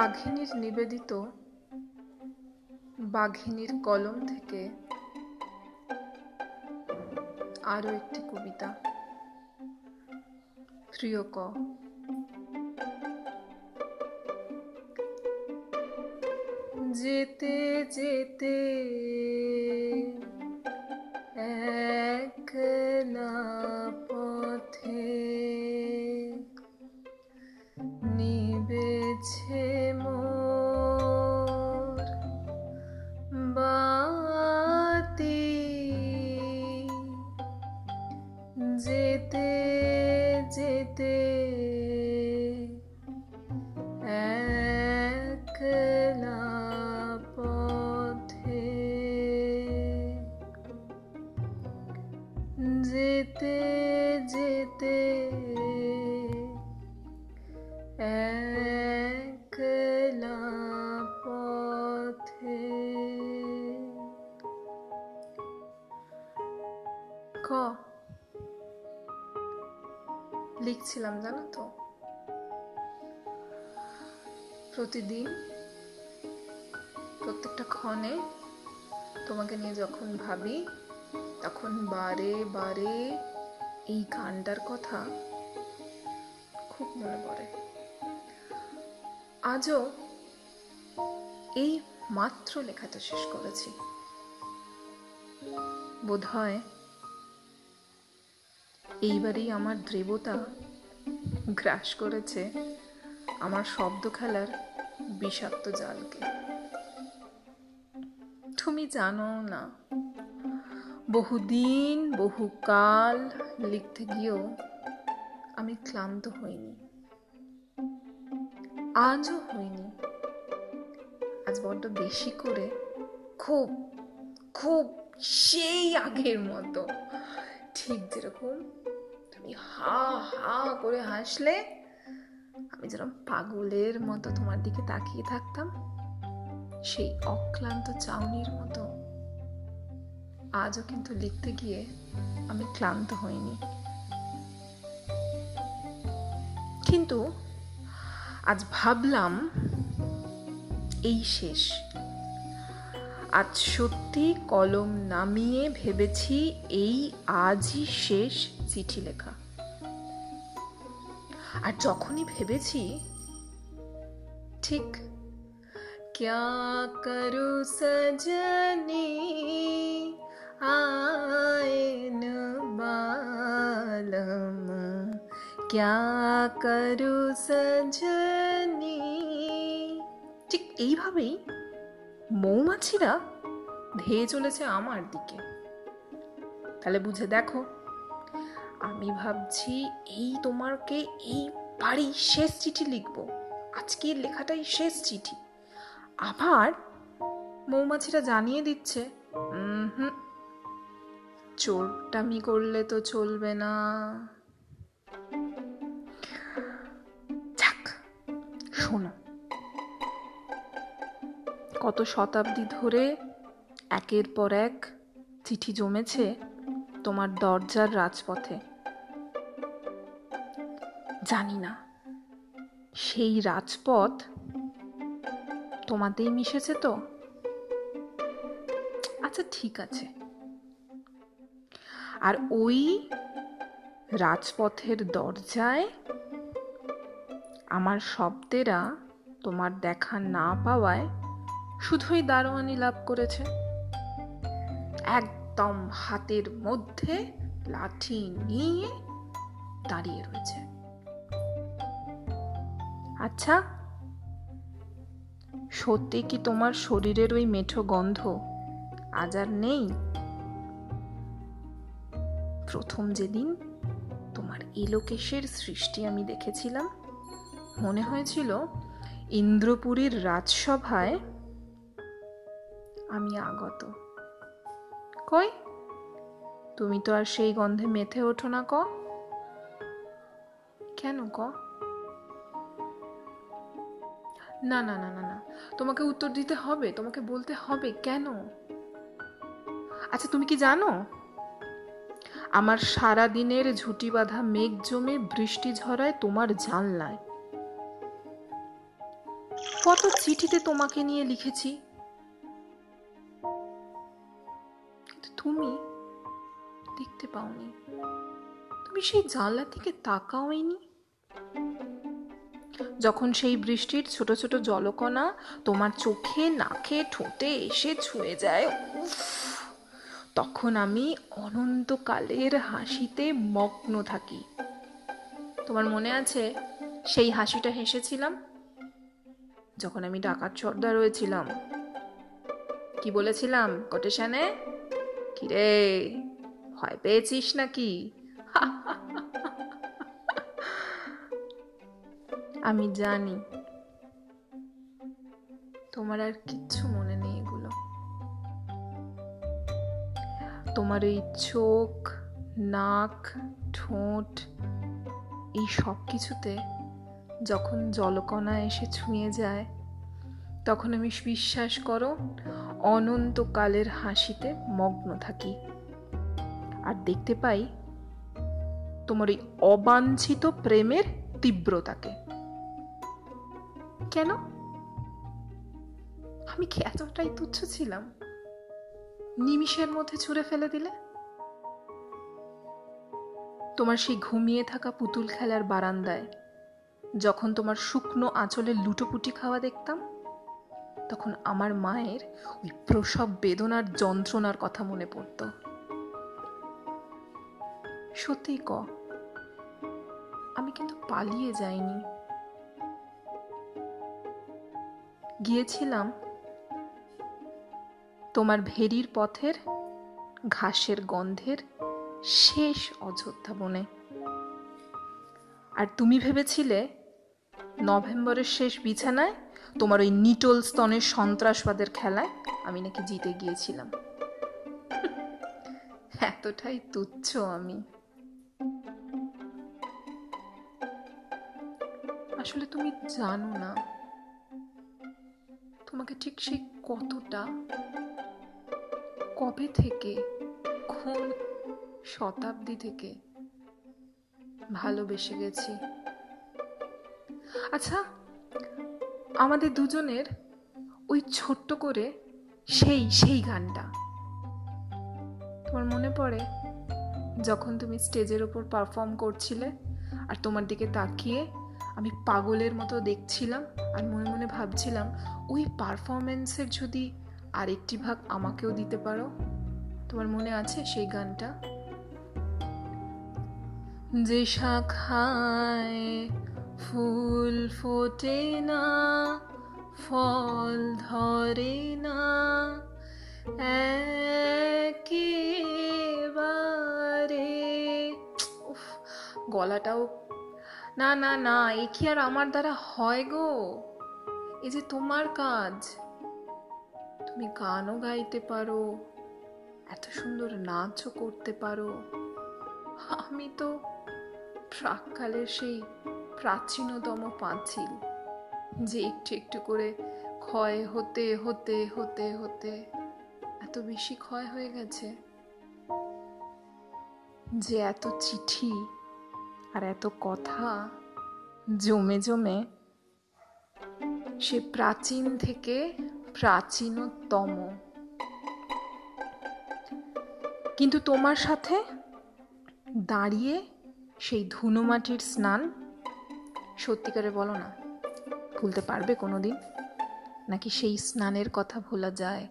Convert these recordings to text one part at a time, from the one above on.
বাঘিনীর নিবেদিত বাঘিনীর কলম থেকে আরও একটি কবিতা। প্রিয় ক। যেতে যেতে যেতে যেতে পথে। ক? লিখছিলাম জানো তো। প্রতিদিন প্রত্যেকটা ক্ষণে তোমাকে নিয়ে যখন ভাবি তখন বারে বারে এই গানটার কথা খুব মনে পড়ে। আজও এই মাত্র লেখাটা শেষ করেছি। বোধ হয় এইবারেই আমার দ্রেবতা গ্রাস করেছে আমার শব্দ খেলার বিষাক্ত জালকে। তুমি জানো না বহুদিন, বহুকাল লিখতে গিয়েও আমি ক্লান্ত হইনি। আজও হইনি। আজ বড্ড বেশি করে, খুব খুব সেই আগের মতো। ঠিক যেরকম তুমি হা হা করে হাসলে, আমি যেরকম পাগলের মতো তোমার দিকে তাকিয়ে থাকতাম, সেই অক্লান্ত চাউনির মতো আজও কিন্তু লিখতে গিয়ে আমি ক্লান্ত হইনি কিন্তু আজ ভাবলাম এই শেষ আজ সত্যি কলম নামিয়ে ভেবেছি এই আজই শেষ চিঠি লেখা আর যখনই ভেবেছি ঠিক क्या करूं सजनी आए न बालम क्या करूं सजनी ঠিক এইভাবেই মৌমাছিরা ধেয়ে চলেছে আমার দিকে তাহলে বুঝে দেখো আমি ভাবছি এই তোমাকে এই বাড়ি শেষ চিঠি লিখবো আজকের লেখাটাই শেষ চিঠি আবার মৌমাছিরা জানিয়ে দিচ্ছে হুম চোরটামি করলে তো চলবে না। শোনো। কত শতাব্দী ধরে একের পর এক চিঠি জমেছে তোমার দরজার রাজপথে। জানি না, সেই রাজপথ তোমাতেই মিশেছে তো? আচ্ছা ঠিক আছে। আর ওই রাজপথের দরজায় আমার শব্দেরা তোমার দেখা না পাওয়ায় শুধুই দারোয়ানি লাভ করেছে। একদম হাতের মধ্যে লাঠি নিয়ে দাঁড়িয়ে রয়েছে। আচ্ছা সত্যি কি তোমার শরীরের ওই মেঠো গন্ধ আজ আর নেই? প্রথম যেদিন তোমার এলোকেশের সৃষ্টি আমি দেখেছিলাম, মনে হয়েছিল ইন্দ্রপুরীর রাজসভায় আমি আগত। কই? তুমি তো আর সেই গন্ধে মেথে ওঠো না ক। কেন ক? না না না না না। তোমাকে উত্তর দিতে হবে, তোমাকে বলতে হবে কেন? আচ্ছা তুমি কি জানো? আমার সারা দিনের ঝুটি বাঁধা মেঘ জমে বৃষ্টি ঝরায় তোমার জানলায়। কত চিঠিতে তোমাকে নিয়ে লিখেছি। তুমি দেখতে পাওনি। তুমি সেই জানলা থেকে তাকাওইনি যখন সেই বৃষ্টির ছোট ছোট জলকণা তোমার চোখে, নাকে, ঠোঁটে এসে ছুঁয়ে যায়, উফ! তখন আমি অনন্তকালের হাসিতে মগ্ন থাকি। তোমার মনে আছে সেই হাসিটা হেসেছিলাম? যখন আমি ডাকাত সর্দার হয়েছিলাম কি বলেছিলাম, কোটেশনে? কিরে, ভয় পেয়েছিস নাকি? আমি জানি। তোমার আর কিচ্ছু মনে তোমার এই চোখ, নাক, ঠোঁট, এই সব কিছুতে যখন জলকণা এসে ছুঁয়ে যায়, তখন আমি বিশ্বাস করো, অনন্তকালের হাসিতে মগ্ন থাকি। আর দেখতে পাই, তোমার এই অবাঞ্ছিত প্রেমের তীব্রতাকে। কেন? আমি কি এতটাই তুচ্ছ ছিলাম? নিমিষের মধ্যে ছুঁড়ে ফেলে দিলে? তোমার সেই ঘুমিয়ে থাকা পুতুল খেলার বারান্দায় যখন তোমার শুকনো আঁচলে লুটোপুটি খাওয়া দেখতাম, তখন আমার মায়ের ওই প্রসব বেদনার যন্ত্রণার কথা মনে পড়ত। সত্যি ক, আমি কিন্তু পালিয়ে যাইনি। গিয়েছিলাম তোমার ভেরির পথের, ঘাসের গন্ধের শেষ অযোধ্যা বনে। আর তুমি ভেবেছিলে নভেম্বরের শেষ বিছানায় তোমার ওই নিটল স্তনের সন্ত্রাসবাদের খেলায় আমি নাকি জিতে গিয়েছিলাম? এতটাই তুচ্ছ আমি। আসলে তুমি জানো না, তোমাকে ঠিক সেই কতটা কবে থেকে? কোন শতাব্দী থেকে? ভালোবেসে গেছি। আচ্ছা আমাদের দুজনের ওই ছোট্ট করে সেই সেই গানটা। তোমার মনে পড়ে? যখন তুমি স্টেজের ওপর পারফর্ম করছিলে আর তোমার দিকে তাকিয়ে আমি পাগলের মতো দেখছিলাম আর মনে মনে ভাবছিলাম, ওই পারফরমেন্সের যদি আরেকটি ভাগ আমাকেও দিতে পারো? তোমার মনে আছে সেই গানটা? যে শাখায় ফুল ফোটে না, ফল ধরে না, একেবারে গলাটাও না না না, এ কি আর আমার দ্বারা হয় গো? এ যে তোমার কাজ। তুমি গানও গাইতে পারো, এত সুন্দর নাচও করতে পারো। আমি তো প্রাককালের সেই প্রাচীনতম পাঁচিল, যে একটু একটু করে ক্ষয় হতে হতে হতে হতে এত বেশি ক্ষয় হয়ে গেছে। যে এত চিঠি আর এত কথা জমে জমে সে প্রাচীন থেকে প্রাচীনতম। কিন্তু তোমার সাথে দাঁড়িয়ে সেই ধুনো মাটির স্নান সত্যিকারে বলো না, ভুলতে পারবে কোনোদিন? নাকি সেই স্নানের কথা ভোলা যায়?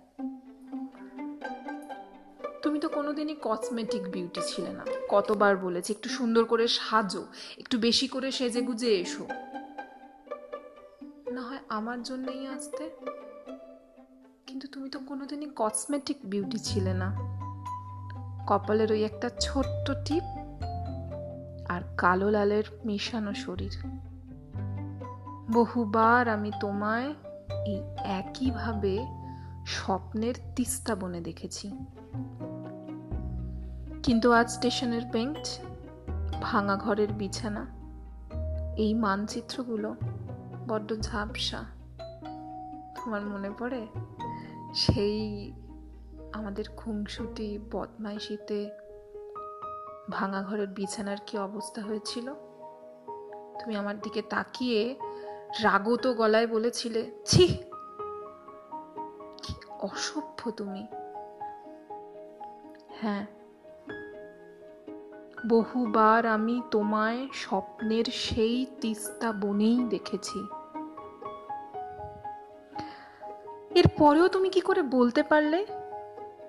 তুমি তো কোনোদিনই কসমেটিক বিউটি ছিলে না। কতবার বলেছি, একটু সুন্দর করে সাজো, একটু বেশি করে সেজে গুজে এসো। না হয় আমার জন্যই আসতে। কিন্তু তুমি তো কোনোদিনই কসমেটিক বিউটি ছিলে না। কপালের ওই একটা ছোট্ট টিপ আর কালো লালের মিশানো শরীর। বহুবার আমি তোমায় এই একইভাবে স্বপ্নের তিস্তা বনে দেখেছি। কিন্তু আজ স্টেশনের বেঞ্চ ভাঙা ঘরের বিছানা, এই মানচিত্রগুলো বড্ড ঝাপসা। তোমার মনে পড়ে? সেই আমাদের খুংসুটি বদমাইশিতে ভাঙা ঘরের বিছানার কি অবস্থা হয়েছিল? তুমি আমার দিকে তাকিয়ে রাগত গলায় বলেছিলে, ছি! কি অসভ্য তুমি! হ্যাঁ বহুবার আমি তোমায় স্বপ্নের সেই তিস্তা বনেই দেখেছি। এর পরেও তুমি কি করে বলতে পারলে?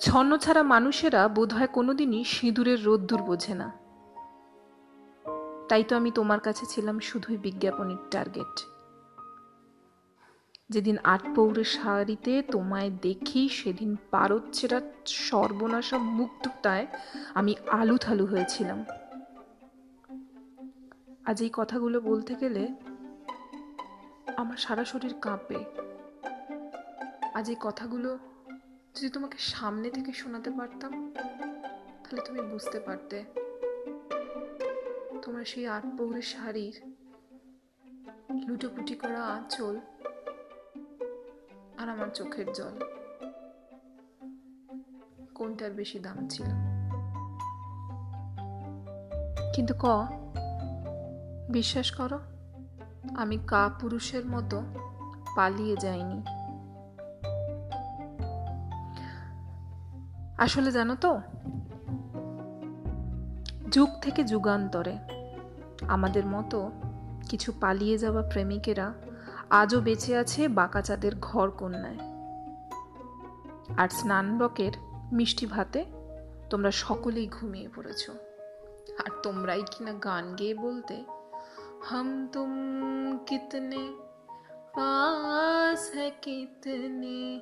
ছন্ন ছাড়া মানুষেরা বোধহয় কোনোদিনই সিঁদুরের রোদ্দুর বোঝে না। তাই তো আমি তোমার কাছে ছিলাম শুধুই বিজ্ঞাপনের টার্গেট। যেদিন আট পৌরের শাড়িতে তোমায় দেখি, সেদিন পারচ্ছেরা সর্বনাশা মুগ্ধতায় আমি আলু থালু হয়েছিলাম। আজ এই কথাগুলো বলতে গেলে আমার সারা শরীর কাঁপে। আজ এই কথাগুলো যদি তোমাকে সামনে থেকে শোনাতে পারতাম, তাহলে তুমি বুঝতে পারতে তোমার সেই আট পৌরের শাড়ির লুটোপুটি করা আঁচল আর আমার চোখের জল। কোনটার বেশি দাম ছিল? কিন্তু ক, বিশ্বাস করো, আমি কা পুরুষের মতো পালিয়ে যাইনি। আসলে জানো তো, যুগ থেকে যুগান্তরে আমাদের মতো কিছু পালিয়ে যাওয়া প্রেমিকেরা আজও বেঁচে আছে বাঁকাচাঁদের ঘর কন্যায়। আর স্নানবকের মিষ্টি ভাতে তোমরা সকলেই ঘুমিয়ে পড়েছ। আর তোমরাই কিনা গান গেয়ে বলতে, হাম তুম কিতনে, পাস হ্যাঁ কিতনে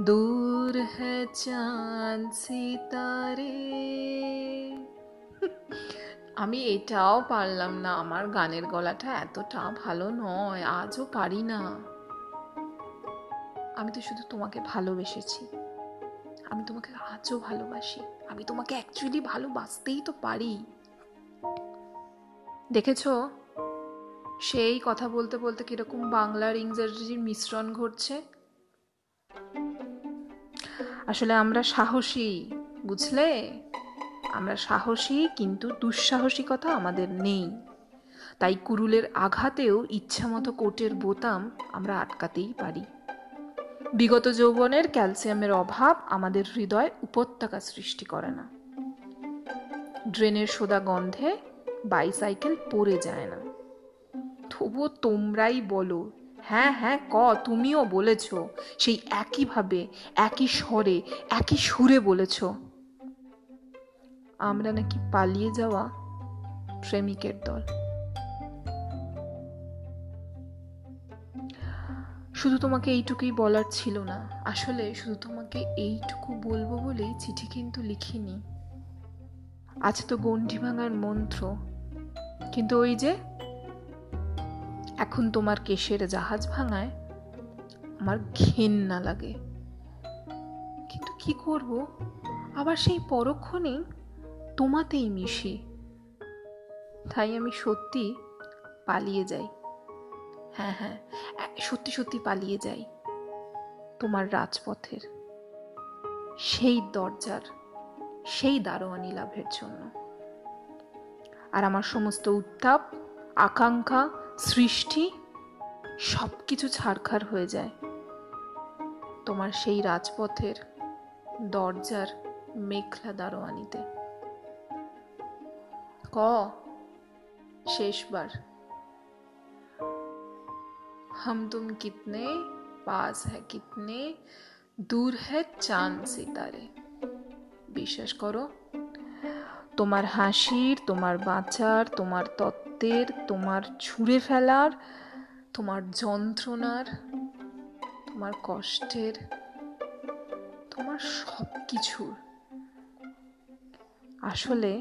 দূর হ্যাঁ চাঁদ সিতারে আমি এটাও পারলাম না। আমার গানের গলাটা এতটা ভালো নয়, আজও পারি না। আমি তো শুধু তোমাকে ভালোবেসেছি। আমি তোমাকে আজও ভালোবাসি। আমি তোমাকে অ্যাকচুয়ালি ভালোবাসতেই তো পারি। দেখেছ? সেই কথা বলতে বলতে কীরকম বাংলার ইংরেজির মিশ্রণ ঘটছে আসলে আমরা সাহসী, বুঝলে? আমরা সাহসী কিন্তু দুঃসাহসিকতা আমাদের নেই। তাই কুরুলের আঘাতেও ইচ্ছামতো কোটের বোতাম আমরা আটকাতেই পারি। বিগত যৌবনের ক্যালসিয়ামের অভাব আমাদের হৃদয় উপত্যকা সৃষ্টি করে না। ড্রেনের সোদা গন্ধে বাইসাইকেল পড়ে যায় না। তবুও তোমরাই বলো হ্যাঁ হ্যাঁ ক, তুমিও বলেছ। সেই একইভাবে একই স্বরে, একই সুরে বলেছ। আমরা নাকি পালিয়ে যাওয়া প্রেমিকের দল। শুধু তোমাকে এইটুকুই বলার ছিল না। আসলে শুধু তোমাকে এইটুকু বলব বলেই চিঠি কিন্তু লিখিনি। আছে তো গণ্ডি ভাঙার মন্ত্র। কিন্তু ওই যে এখন তোমার কেশের জাহাজ ভাঙায় আমার ঘেন্না লাগে। কিন্তু কি করব? আবার সেই পরক্ষণেই তোমাতেই মিশি। তাই আমি সত্যি পালিয়ে যাই। হ্যাঁ হ্যাঁ সত্যি সত্যি পালিয়ে যাই তোমার রাজপথের সেই দরজার, সেই দারোয়ানি লাভের জন্য। আর আমার সমস্ত উত্তাপ, আকাঙ্ক্ষা সৃষ্টি সব কিছু ছাড়খার হয়ে যায় তোমার সেই রাজপথের দরজার মেঘলা দারোয়ানিতে ক শেষবার हम तुम कितने पास है कितने দূর হ্যাঁ চাঁদ সিতারে বিশ্বাস করো তোমার হাসির তোমার বাঁচার তোমার তত্ত্বের তোমার ছুঁড়ে ফেলার, তোমার যন্ত্রণার, তোমার কষ্টের, তোমার সব কিছুর আসলে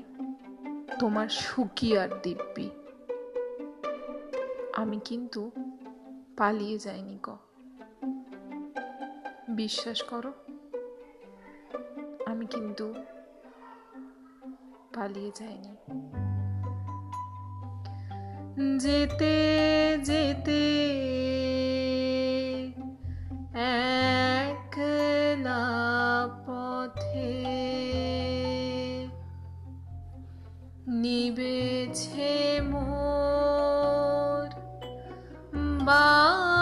তোমার সুখী আর দিব্যি। আমি কিন্তু পালিয়ে যাইনি ক বিশ্বাস করো, আমি কিন্তু পালিয়ে যাইনি। যেতে যেতে একলা পথে নিবেছে মোর বাতি